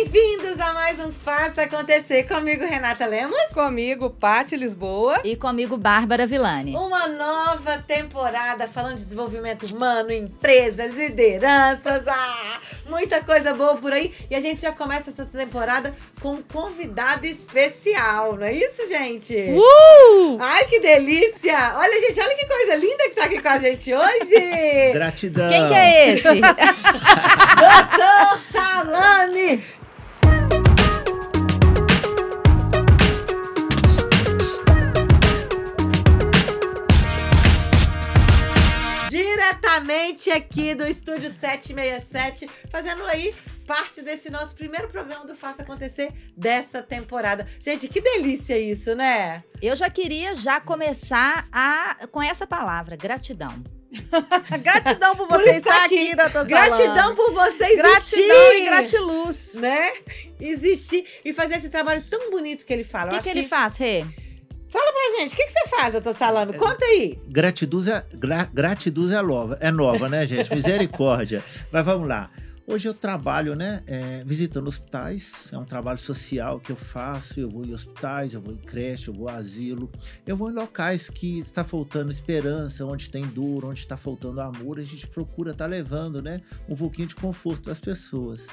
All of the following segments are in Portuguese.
Bem-vindos a mais um Faça Acontecer comigo, Renata Lemos. Comigo, Pati Lisboa. E comigo, Bárbara Villani. Uma nova temporada falando de desenvolvimento humano, empresas, lideranças, ah, muita coisa boa por aí. E a gente já começa essa temporada com um convidado especial, não é isso, gente? Uh! Ai, que delícia! Olha, gente, olha que coisa linda que tá aqui com a gente hoje! Gratidão. Quem que é esse? Doutor Salame! Diretamente aqui do estúdio 767, fazendo aí parte desse nosso primeiro programa do Faça Acontecer dessa temporada. Gente, que delícia isso, né? Eu já queria já começar a, com essa palavra, gratidão. Gratidão por Por você estar estar aqui. aqui, doutor Gratidão por você existir! Gratidão e gratiluz. Né? Existir e fazer esse trabalho tão bonito que ele fala. O que, acho que ele faz, Rê? Fala pra gente, o que, que você faz, doutor Salame? Conta aí. Gratiduz é, gra, gratiduz é nova, é nova, né, gente? Misericórdia. Mas vamos lá. Hoje eu trabalho, né, é, visitando hospitais. É um trabalho social que eu faço. Eu vou em hospitais, eu vou em creche, eu vou a asilo. Eu vou em locais que está faltando esperança, onde tem dor, onde está faltando amor. A gente procura estar levando, né, um pouquinho de conforto para as pessoas.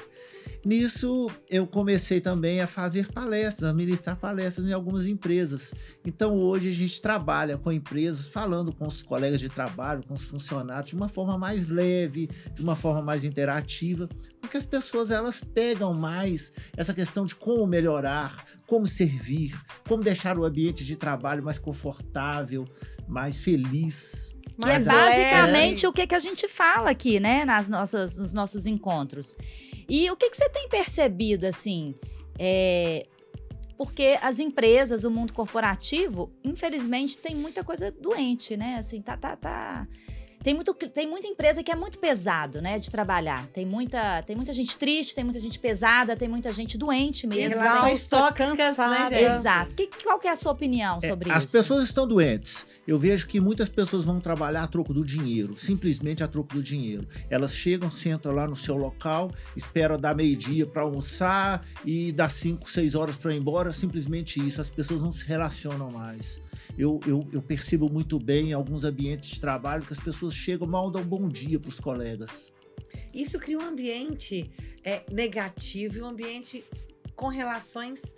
Nisso, eu comecei também a fazer palestras, a ministrar palestras em algumas empresas. Então, hoje a gente trabalha com empresas, falando com os colegas de trabalho, com os funcionários, de uma forma mais leve, de uma forma mais interativa, porque as pessoas elas pegam mais essa questão de como melhorar, como servir, como deixar o ambiente de trabalho mais confortável, mais feliz. Que é Mas basicamente o que, que a gente fala aqui, né, nas nossas, nos nossos encontros. E o que, que você tem percebido, assim? É, porque as empresas, o mundo corporativo, infelizmente, tem muita coisa doente, né? Assim, tá, tá, tá. Tem, muito, tem muita empresa que é muito pesado, né, de trabalhar. Tem muita, tem muita gente triste, tem muita gente pesada, tem muita gente doente mesmo. Relações tóxicas, né, cansada. gente? Exato. Que, qual que é a sua opinião É, sobre as isso? pessoas estão doentes. Eu vejo que muitas pessoas vão trabalhar a troco do dinheiro, simplesmente a troco do dinheiro. Elas chegam, sentam lá no seu local, esperam dar meio-dia para almoçar e dá 5, 6 horas para ir embora, simplesmente isso. As pessoas não se relacionam mais. Eu, eu, eu percebo muito bem em alguns ambientes de trabalho que as pessoas chegam mal dão bom dia para os colegas. Isso cria um ambiente é, negativo e um ambiente com relações.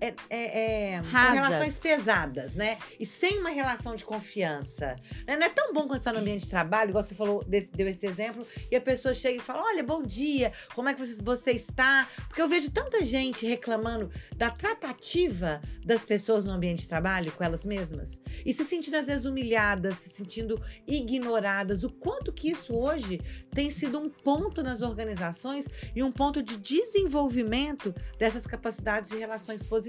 É, é, é, relações pesadas, né? E sem uma relação de confiança. Né? Não é tão bom quando você está no ambiente de trabalho, igual você falou, desse- deu esse exemplo, e a pessoa chega e fala: Olha, bom dia, como é que você, você está? Porque eu vejo tanta gente reclamando da tratativa das pessoas no ambiente de trabalho com elas mesmas e se sentindo às vezes humilhadas, se sentindo ignoradas. O quanto que isso hoje tem sido um ponto nas organizações e um ponto de desenvolvimento dessas capacidades de relações positivas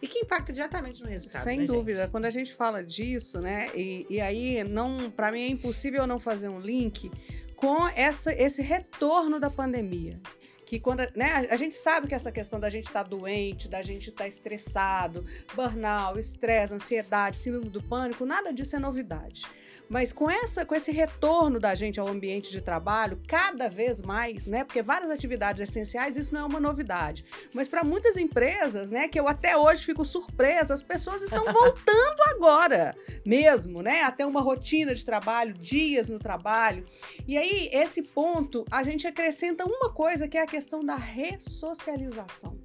e que impacta diretamente no resultado. Sem né, dúvida, gente? quando a gente fala disso, né? E, e aí, não, para mim é impossível não fazer um link com essa, esse retorno da pandemia. Que quando, né, a- gente sabe que essa questão da gente estar doente, da gente estar estressado, burnout, estresse, ansiedade, síndrome do pânico, nada disso é novidade. Mas com, essa, com esse retorno da gente ao ambiente de trabalho, cada vez mais, né? Porque várias atividades essenciais, isso não é uma novidade. Mas para muitas empresas, né, que eu até hoje fico surpresa, as pessoas estão voltando agora, mesmo, né, até uma rotina de trabalho, dias no trabalho. E aí esse ponto a gente acrescenta uma coisa que é a questão da ressocialização,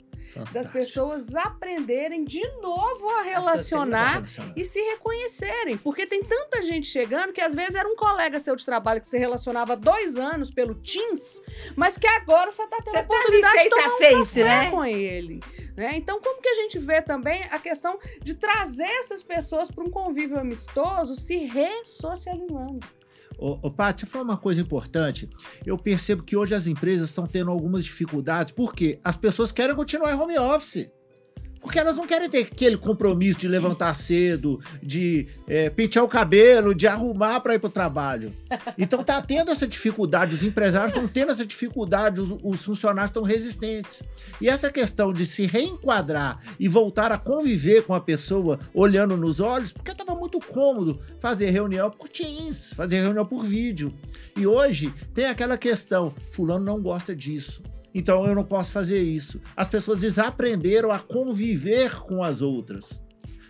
das pessoas aprenderem de novo a relacionar Relacionar. e se reconhecerem. Porque tem tanta gente chegando que às vezes era um colega seu de trabalho que você relacionava há dois anos pelo Teams, mas que agora você está tendo Você a tá ali oportunidade de face tomar a um face, café né? com ele. Né? Então, como que a gente vê também a questão de trazer essas pessoas para um convívio amistoso se ressocializando? Ô, ô Paty, você falou uma coisa importante. Eu percebo que hoje as empresas estão tendo algumas dificuldades, porque as pessoas querem continuar em home office. Porque elas não querem ter aquele compromisso de levantar cedo, de é, pentear o cabelo, de arrumar para ir para o trabalho. Então tá tendo essa dificuldade, os empresários estão tendo essa dificuldade, os, os funcionários estão resistentes. E essa questão de se reenquadrar e voltar a conviver com a pessoa olhando nos olhos, porque estava muito cômodo fazer reunião por Teams, fazer reunião por vídeo. E hoje tem aquela questão, fulano não gosta disso. Então eu não posso fazer isso. As pessoas desaprenderam a conviver com as outras.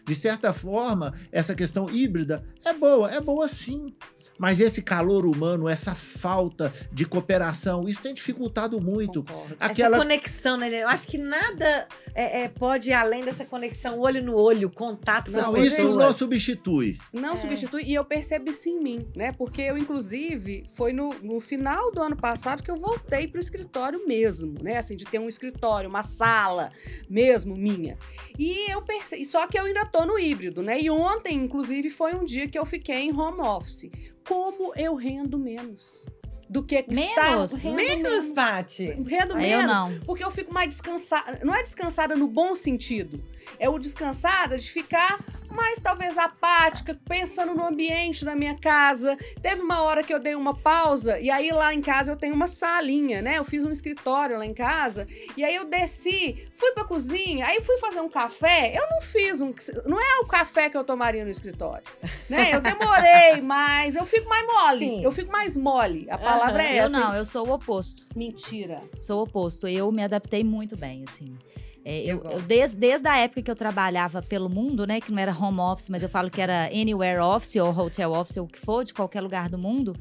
De certa forma, essa questão híbrida é boa, é boa sim. Mas esse calor humano, essa falta de cooperação, isso tem dificultado muito. Concordo. Aquela- Essa conexão, né? Eu acho que nada é, é, pode ir além dessa conexão olho no olho, contato com Não, as isso pessoas. não substitui. Não É. substitui, e eu percebi isso em mim, né? Porque eu, inclusive, foi no, no final do ano passado que eu voltei pro escritório mesmo, né? Assim, de ter um escritório, uma sala mesmo minha. E eu percebi, só que eu ainda tô no híbrido, né? E ontem, inclusive, foi um dia que eu fiquei em home office. Como eu rendo menos do que Menos? estar rendo Menos, Paty. Rendo Aí eu menos. não. Porque eu fico mais descansada. Não é descansada no bom sentido. É o descansada de ficar mais talvez apática, pensando no ambiente da minha casa. Teve uma hora que eu dei uma pausa e aí lá em casa eu tenho uma salinha, né? Eu fiz um escritório lá em casa e aí eu desci, fui pra cozinha, aí fui fazer um café. Eu não fiz um, não é o café que eu tomaria no escritório, né? Eu demorei mais, eu fico mais mole. Sim. Eu fico mais mole. A palavra é Eu essa. não, eu sou o oposto. Mentira. Sou o oposto. Eu me adaptei muito bem, assim. É, Eu eu, eu desde, desde a época que eu trabalhava pelo mundo, né? Que não era home office, mas eu falo que era anywhere office ou hotel office ou o que for, de qualquer lugar do mundo.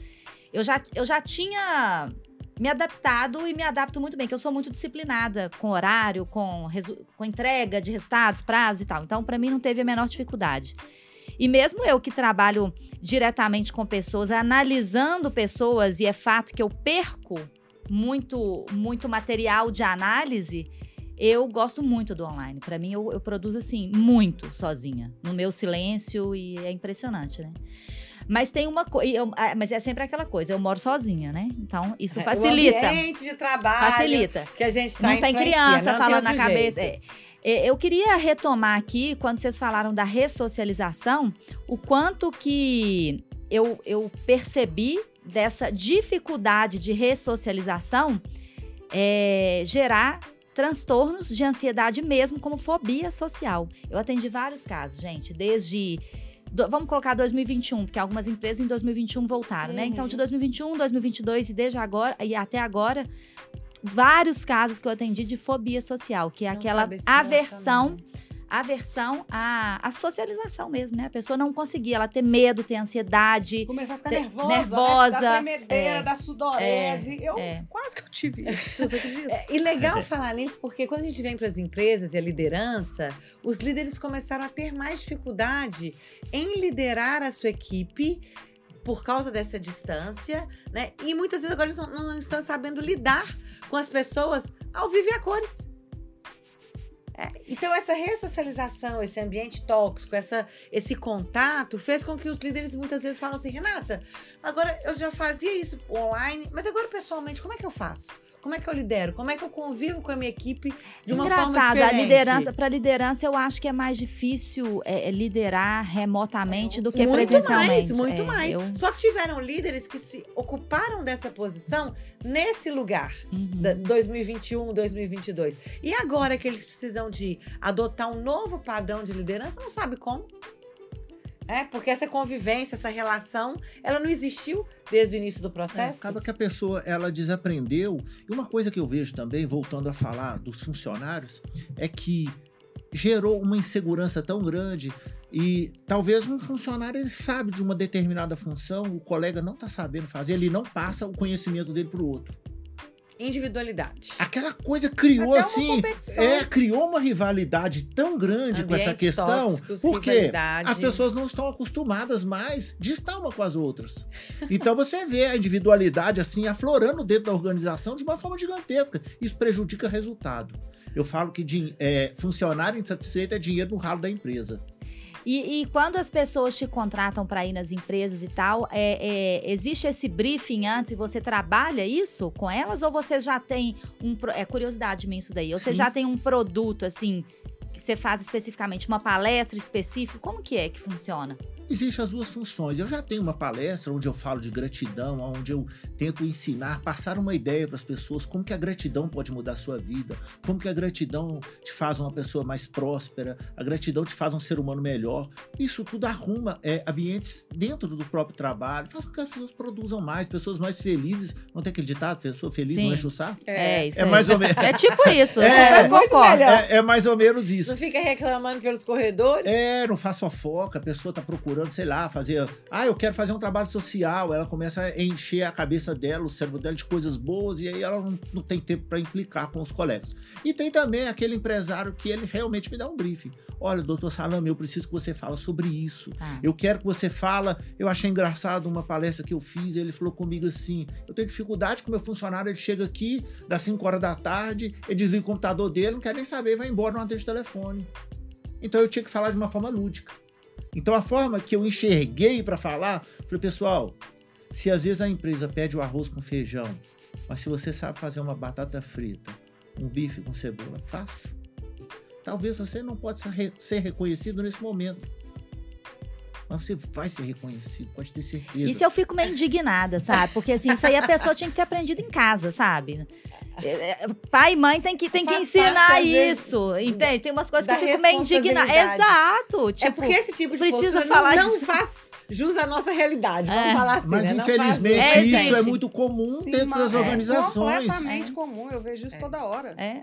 Eu já, eu já tinha me adaptado e me adapto muito bem, que eu sou muito disciplinada com horário, com, com entrega de resultados, prazo e tal. Então, para mim, não teve a menor dificuldade. E mesmo eu que trabalho diretamente com pessoas, analisando pessoas, e é fato que eu perco muito, muito material de análise, eu gosto muito do online. Para mim, eu, eu produzo assim, muito sozinha, no meu silêncio, e é impressionante, né? Mas tem uma coisa. Mas é sempre aquela coisa, eu moro sozinha, né? Então, isso É, O facilita. ambiente de trabalho Facilita. que a gente tá Não tem criança não falando na outro cabeça. jeito. É. É, Eu queria retomar aqui, quando vocês falaram da ressocialização, o quanto que eu, eu percebi dessa dificuldade de ressocialização é, gerar transtornos de ansiedade mesmo, como fobia social. Eu atendi vários casos, gente, desde. do- vamos colocar 2021, porque algumas empresas em 2021 voltaram, né? Uhum. Então, de 2021, 2022 e desde agora e até agora, vários casos que eu atendi de fobia social, que é Não aquela aversão aversão à, à socialização mesmo, né? A pessoa não conseguia, ela ter medo, ter ansiedade. Começar a ficar Te- nervosa, nervosa, né? da tremedeira, é, da sudorese. eu é. quase que eu tive isso, você acredita? É, E legal falar nisso, porque quando a gente vem para as empresas e a liderança, os líderes começaram a ter mais dificuldade em liderar a sua equipe por causa dessa distância, né? E muitas vezes agora eles não, não estão sabendo lidar com as pessoas ao vivo e a cores. É, então, essa ressocialização, esse ambiente tóxico, essa, esse contato, fez com que os líderes muitas vezes falam assim: Renata, agora eu já fazia isso online, mas agora pessoalmente, como é que eu faço? Como é que eu lidero? Como é que eu convivo com a minha equipe de uma forma Engraçado, diferente? a liderança, para liderança, eu acho que é mais difícil é, é, liderar remotamente do que muito presencialmente. mais, muito É, mais. eu- Só que tiveram líderes que se ocuparam dessa posição nesse lugar. Uhum. da- 2021, 2022. E agora que eles precisam de adotar um novo padrão de liderança, não sabe como. É, porque essa convivência, essa relação, ela não existiu desde o início do É, processo. acaba que a pessoa ela desaprendeu. E uma coisa que eu vejo também, voltando a falar dos funcionários, é que gerou uma insegurança tão grande e talvez um funcionário ele sabe de uma determinada função, o colega não está sabendo fazer, ele não passa o conhecimento dele para o outro. Individualidade. Aquela coisa criou Até uma assim, competição. é, criou uma rivalidade tão grande com essa Ambientes questão, tóxicos, porque rivalidade. as pessoas não estão acostumadas mais de estar uma com as outras. Então você vê a individualidade assim aflorando dentro da organização de uma forma gigantesca. Isso prejudica o resultado. Eu falo que din- é, funcionário insatisfeito é dinheiro no ralo da empresa. E, e quando as pessoas te contratam para ir nas empresas e tal, é, é, existe esse briefing antes e você trabalha isso com elas? Ou você já tem um. É curiosidade minha isso daí. Ou você Sim. já tem um produto, assim, que você faz especificamente, uma palestra específica? Como que é que funciona? Existem as duas funções. Eu já tenho uma palestra onde eu falo de gratidão, onde eu tento ensinar, passar uma ideia para as pessoas como que a gratidão pode mudar a sua vida, como que a gratidão te faz uma pessoa mais próspera, a gratidão te faz um ser humano melhor. Isso tudo arruma é, ambientes dentro do próprio trabalho, faz com que as pessoas produzam mais, pessoas mais felizes. Não tem aquele ditado, pessoa feliz Sim. não enche o saco? É, isso É mais ou menos. É tipo isso, eu É, super muito concordo. É, é mais ou menos isso. Não fica reclamando pelos corredores? É, não faz fofoca, a pessoa tá procurando, sei lá, fazer. Ah, eu quero fazer um trabalho social. Ela começa a encher a cabeça dela, o cérebro dela de coisas boas, e aí ela não, não tem tempo para implicar com os colegas. E tem também aquele empresário que ele realmente me dá um briefing. Olha, doutor Salame, eu preciso que você fale sobre isso. Tá. Eu quero que você fala. Eu achei engraçado uma palestra que eu fiz. Ele falou comigo assim: eu tenho dificuldade com meu funcionário. Ele chega aqui, das 5 horas da tarde, ele desliga o computador dele, não quer nem saber, vai embora, não atende telefone. Então eu tinha que falar de uma forma lúdica. Então a forma que eu enxerguei para falar, falei, pessoal, se às vezes a empresa pede o arroz com feijão, mas se você sabe fazer uma batata frita, um bife com cebola, faça. Talvez você não possa ser reconhecido nesse momento. Mas você vai ser reconhecido, pode ter certeza. Isso eu fico meio indignada, sabe? Porque assim, isso aí a pessoa tinha que ter aprendido em casa, sabe? É, é, Pai e mãe tem que, tem que Faz ensinar parte, às vezes, isso, entende? Tem umas coisas que eu fico meio indignada. Exato. Tipo, é porque esse tipo de precisa falar não, não isso. faz jus à nossa realidade. Vamos É. falar assim, Mas né? Faz infelizmente. É, isso gente. é muito comum Sim, dentro das é organizações. completamente comum. Eu vejo isso É. toda hora. é.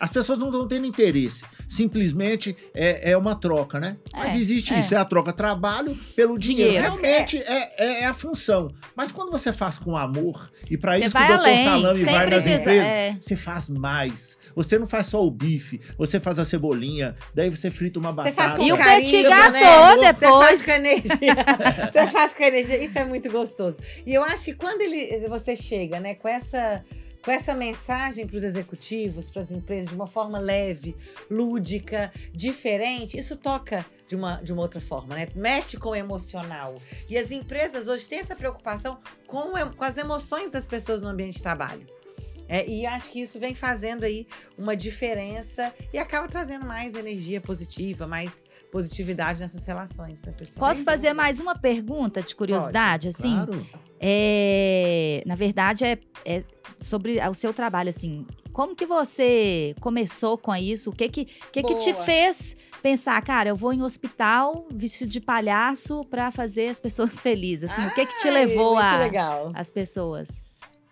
As pessoas não estão tendo interesse. Simplesmente é, é uma troca, né? Mas É, existe é. isso. É a troca trabalho pelo dinheiro. Dinheiro. Realmente é, é, é a função. Mas quando você faz com amor, e para isso vai que o além, Salame vai nas empresas, é. você faz mais. Você não faz só o bife, você faz a cebolinha, daí você frita uma batata. faz com E o petit né? gâteau Você faz depois. com energia. Você faz com energia. Isso é muito gostoso. E eu acho que quando ele, você chega, né, com essa com essa mensagem para os executivos, para as empresas, de uma forma leve, lúdica, diferente, isso toca de uma, de uma outra forma, né? Mexe com o emocional. E as empresas hoje têm essa preocupação com, com as emoções das pessoas no ambiente de trabalho. É, e acho que isso vem fazendo aí uma diferença e acaba trazendo mais energia positiva, mais positividade nessas relações, né, pessoal? Posso fazer mais uma pergunta de curiosidade, assim? Claro. É, na verdade, é, é sobre o seu trabalho, assim. Como que você começou com isso? O que que, que, que te fez pensar, cara, eu vou em hospital vestido de palhaço pra fazer as pessoas felizes? Assim, o que que te Ai, levou a legal. as pessoas?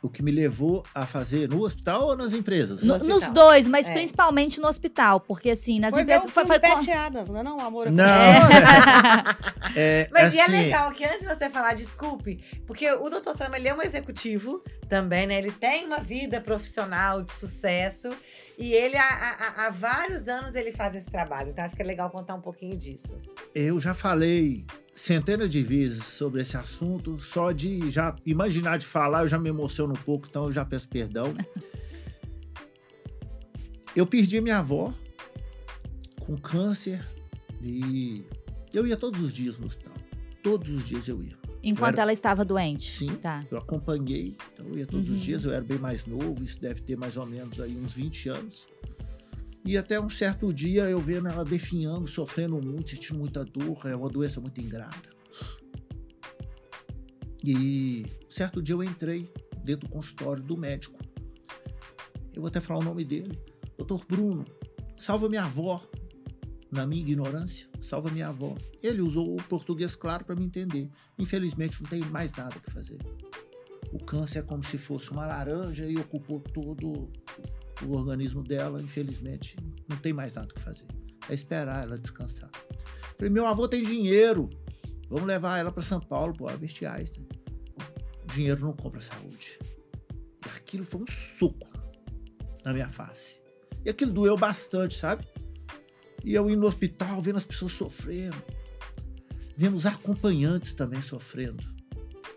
O que me levou a fazer no hospital ou nas empresas? No No- nos dois, mas É. principalmente no hospital, porque assim, nas Foi empresas foi, foi, Pat Adams, não é não? Amor é Não. É, Mas e é assim, legal que antes de você falar, desculpe, porque o Dr. Sam, ele é um executivo também, né? Ele tem uma vida profissional de sucesso e ele, há, há- há vários anos, ele faz esse trabalho. Então, acho que é legal contar um pouquinho disso. Eu já falei centenas de vezes sobre esse assunto, só de já imaginar de falar, eu já me emociono um pouco, então eu já peço perdão. Eu perdi minha avó com câncer e eu ia todos os dias no hospital. Todos os dias eu ia. enquanto era- ela estava doente. Sim. Tá. Eu acompanhei, então eu ia todos Uhum. os dias, eu era bem mais novo, isso deve ter mais ou menos aí uns 20 anos. E até um certo dia eu vendo ela definhando, sofrendo muito, sentindo muita dor, é uma doença muito ingrata. E certo dia eu entrei dentro do consultório do médico. Eu vou até falar o nome dele. Doutor Bruno, salva minha avó. Na minha ignorância, salva minha avó. Ele usou o português claro para me entender. Infelizmente, não tem mais nada que fazer. O câncer é como se fosse uma laranja e ocupou todo o organismo dela. Infelizmente, não tem mais nada que fazer. É esperar ela descansar. Falei, meu avô tem dinheiro. Vamos levar ela para São Paulo, para Albert Einstein. Dinheiro não compra saúde. E aquilo foi um soco na minha face. E aquilo doeu bastante, sabe? E eu indo no hospital, vendo as pessoas sofrendo. Vendo os acompanhantes também sofrendo.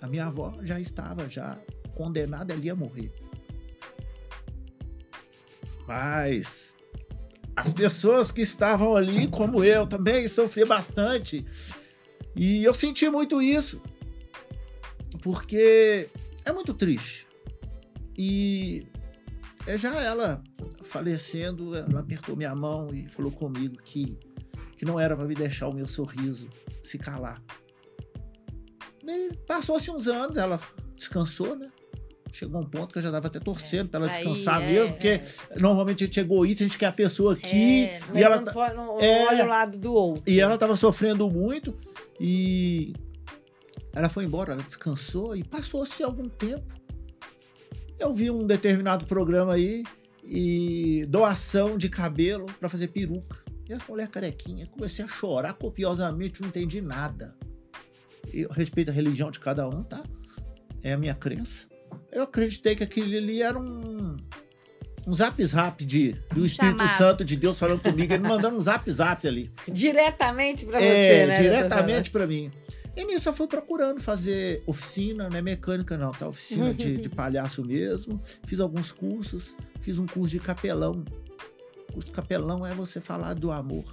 A minha avó já estava já condenada ali a morrer. Mas as pessoas que estavam ali, como eu, também sofriam bastante. E eu senti muito isso. Porque é muito triste. E é já ela falecendo, ela apertou minha mão e falou comigo que que não era para me deixar o meu sorriso se calar. E passou-se uns anos, ela descansou, né? Chegou um ponto que eu já dava até torcendo para ela Aí, descansar é, mesmo, porque é. normalmente a gente é egoísta, a gente quer a pessoa aqui. É, e ela não, tá- pode- não- É. olha o lado do outro. E ela tava sofrendo muito e ela foi embora, ela descansou e passou-se algum tempo. Eu vi um determinado programa aí e doação de cabelo para fazer peruca. E as mulheres carequinhas, comecei a chorar copiosamente, não entendi nada. Eu respeito a religião de cada um, tá? É a minha crença. Eu acreditei que aquilo ali era um um zap zap de, do Espírito chamado. Santo de Deus falando comigo, ele mandando um zap zap ali Diretamente você, é, né? diretamente para mim. E nisso eu fui procurando fazer oficina, não é mecânica não, tá? Oficina de, de palhaço mesmo. Fiz alguns cursos, fiz um curso de capelão. O curso de capelão é você falar do amor.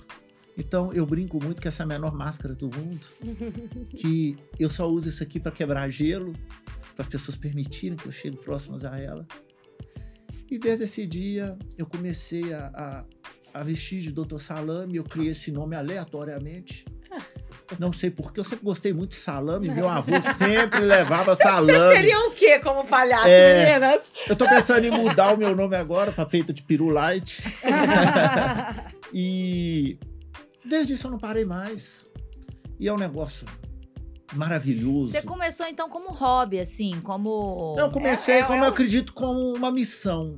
Então eu brinco muito que essa é a menor máscara do mundo, que eu só uso isso aqui para quebrar gelo, para as pessoas permitirem que eu chegue próximas a ela. E desde esse dia eu comecei a, a, a vestir de Dr. Salame, eu criei esse nome aleatoriamente. Não sei porquê, eu sempre gostei muito de salame, meu avô sempre levava salame. Seria o quê como palhaço, É. meninas? Eu tô pensando em mudar o meu nome agora para peito de Piru Light. E desde isso eu não parei mais. E é um negócio maravilhoso. Você começou então como hobby, assim, como. Eu comecei, É- é- como é eu acredito, como uma missão.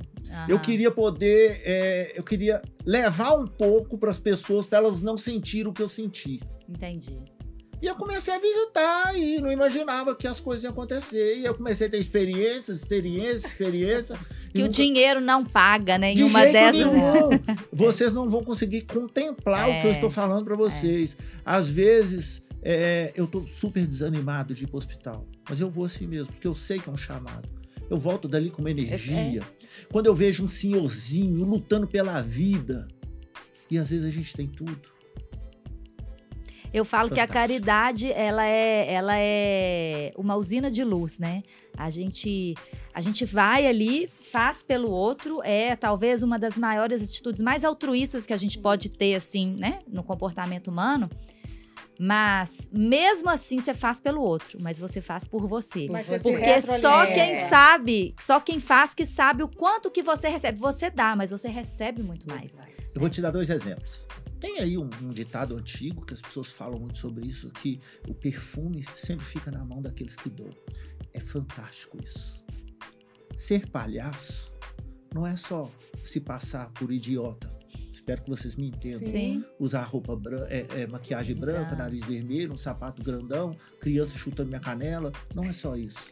Eu Aham. queria poder, é, eu queria levar um pouco para as pessoas, para elas não sentirem o que eu senti. Entendi. E eu comecei a visitar e não imaginava que as coisas iam acontecer. E eu comecei a ter experiências, experiências, experiência. Que o nunca- dinheiro não paga, né? Em De uma dessas. nenhum. Vocês não vão conseguir contemplar o que eu É. estou falando para vocês. Às vezes, é, eu tô super desanimado de ir pro hospital. Mas eu vou assim mesmo, porque eu sei que é um chamado. Eu volto dali com uma energia. Quando eu vejo um senhorzinho lutando pela vida. E às vezes a gente tem tudo. Eu falo que a Fantástico. caridade, ela é, ela é uma usina de luz, né? A gente, a gente vai ali, faz pelo outro, é talvez uma das maiores atitudes mais altruístas que a gente pode ter, assim, né? No comportamento humano. Mas, mesmo assim, você faz pelo outro, mas você faz por você. Mas Porque você Porque só quem sabe, só quem faz que sabe o quanto que você recebe. Você dá, mas você recebe muito mais. Eu vou te dar dois exemplos. Tem aí um, um ditado antigo que as pessoas falam muito sobre isso, que o perfume sempre fica na mão daqueles que doam. É fantástico isso. Ser palhaço não é só se passar por idiota. Espero que vocês me entendam. Sim. Usar roupa branca, é, é, maquiagem branca, nariz vermelho, um sapato grandão, criança chutando minha canela. Não é só isso.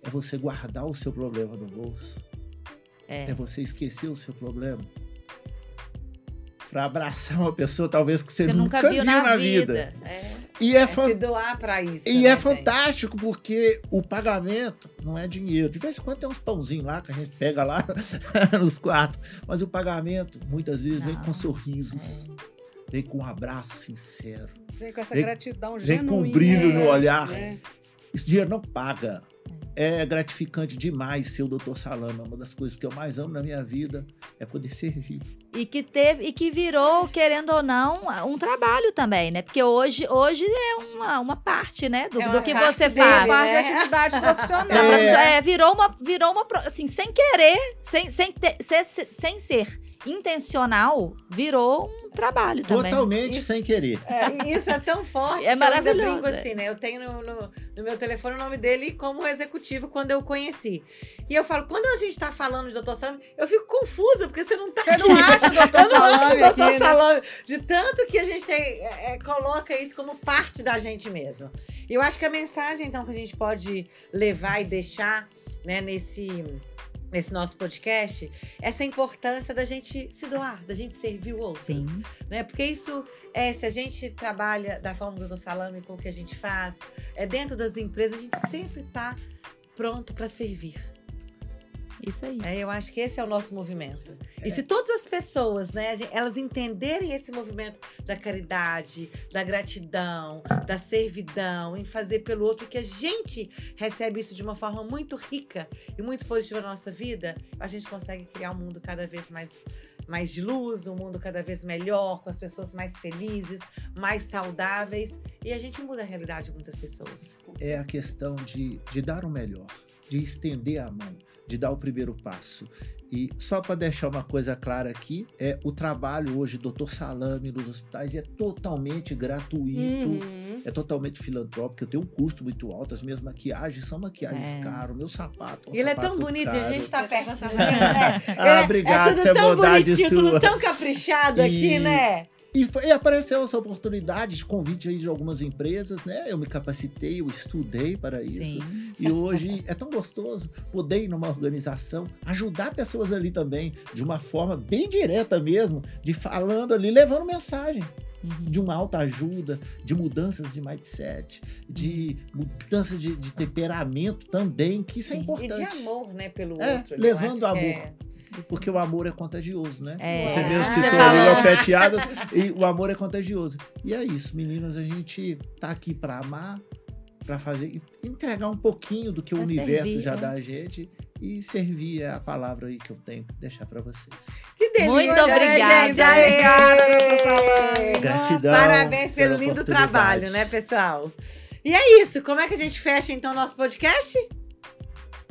É você guardar o seu problema no bolso. É. É você esquecer o seu problema. Pra abraçar uma pessoa, talvez, que você, Você nunca viu na, vida. É. E é, É fan- se doar pra isso. e né, é gente? fantástico porque o pagamento não é dinheiro. De vez em quando tem uns pãozinhos lá que a gente pega lá nos quartos. Mas o pagamento, muitas vezes, vem Não. com sorrisos. Vem com um abraço sincero. Vem com essa Vem- gratidão Vem com genuína. brilho no né? olhar. Né? Esse dinheiro não paga. É gratificante demais ser o Dr. Salama. Uma das coisas que eu mais amo na minha vida é poder servir. E que teve e que virou, querendo ou não, um trabalho também, né? Porque hoje, hoje é uma, uma parte, né, do, É do que você dele, faz. né? Parte de atividade profissional. Não, É. profissão- é, virou uma, virou uma, assim, sem querer, sem, sem, ter- ser, sem ser intencional, virou um trabalho também. Totalmente sem querer. É, isso é tão forte É que eu maravilhoso, brinco é. assim, né? Eu tenho no, no- no meu telefone o nome dele como executivo quando eu conheci. E eu falo, quando a gente tá falando de Dr. Salame, eu fico confusa, porque você não tá Você não acha o doutor Salame o aqui, né? Salame. De tanto que a gente tem, é, é, coloca isso como parte da gente mesmo. E eu acho que a mensagem, então, que a gente pode levar e deixar, né, nesse, nesse nosso podcast, essa importância da gente se doar, da gente servir o outro Sim. né? Porque isso é, se a gente trabalha da forma do salame com o que a gente faz, é dentro das empresas, a gente sempre está pronto para servir. Isso aí. É, eu acho que esse é o nosso movimento. É. E se todas as pessoas, né, elas entenderem esse movimento da caridade, da gratidão, da servidão, em fazer pelo outro, que a gente recebe isso de uma forma muito rica e muito positiva na nossa vida, a gente consegue criar um mundo cada vez mais mais de luz, um mundo cada vez melhor, com as pessoas mais felizes, mais saudáveis. E a gente muda a realidade de muitas pessoas. É a questão de, de dar o melhor, de estender a mão, de dar o primeiro passo. E só para deixar uma coisa clara aqui, é o trabalho hoje do Dr. Salame nos hospitais é totalmente gratuito. Uhum. É totalmente filantrópico, eu tenho um custo muito alto, as minhas maquiagens são maquiagens É. caras, meu sapato. é um E ele é sapato tão bonito, caro. a gente tá pertinho, né? Ah, É- obrigado, é tudo isso é tão bondade bonitinho, sua. tudo tão caprichado aqui, E- né? E, foi- e apareceu essa oportunidade de convite aí de algumas empresas, né? Eu me capacitei, eu estudei para isso. Sim. E hoje é tão gostoso poder ir numa organização, ajudar pessoas ali também, de uma forma bem direta mesmo, de falando ali, levando mensagem Uhum. de uma alta ajuda, de mudanças de mindset, de mudança de, de temperamento também, que isso é Sim. E importante. de amor, né, pelo É, outro. Eu levando amor. é- Porque o amor é contagioso, né? É. Você mesmo Ah, citou ali falou. o Peteadas, e o amor é contagioso. E é isso, meninas, a gente tá aqui para amar, para fazer, entregar um pouquinho do que o Pra universo servir, já é. dá a gente e servir é a palavra aí que eu tenho que deixar para vocês. Que delícia, Muito né, obrigada. gente? Aê! Gratidão. Parabéns pelo lindo trabalho, né, pessoal? E é isso. Como é que a gente fecha, então, nosso podcast?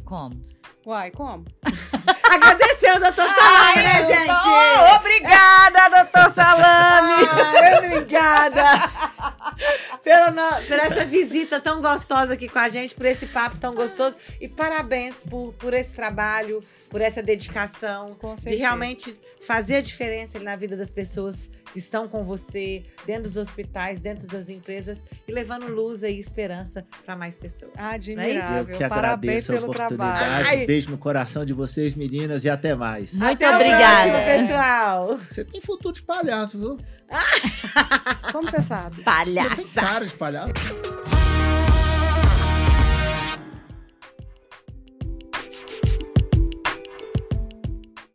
Como? Uai, como? Agradecendo doutor Salame, né, gente? Obrigada, doutor Salame. Ai, obrigada pela no- por essa visita tão gostosa aqui com a gente, por esse papo tão gostoso. E parabéns por, por esse trabalho, por essa dedicação, Com de realmente fazer a diferença na vida das pessoas que estão com você, dentro dos hospitais, dentro das empresas e levando luz e esperança para mais pessoas. Eu Admirável. que Parabéns pelo trabalho. Ai. Beijo no coração de vocês, meninas, e até mais. Muito Até obrigada. próxima, pessoal. Você tem futuro de palhaço, viu? Como você sabe? Você tem Palhaça. cara de palhaço.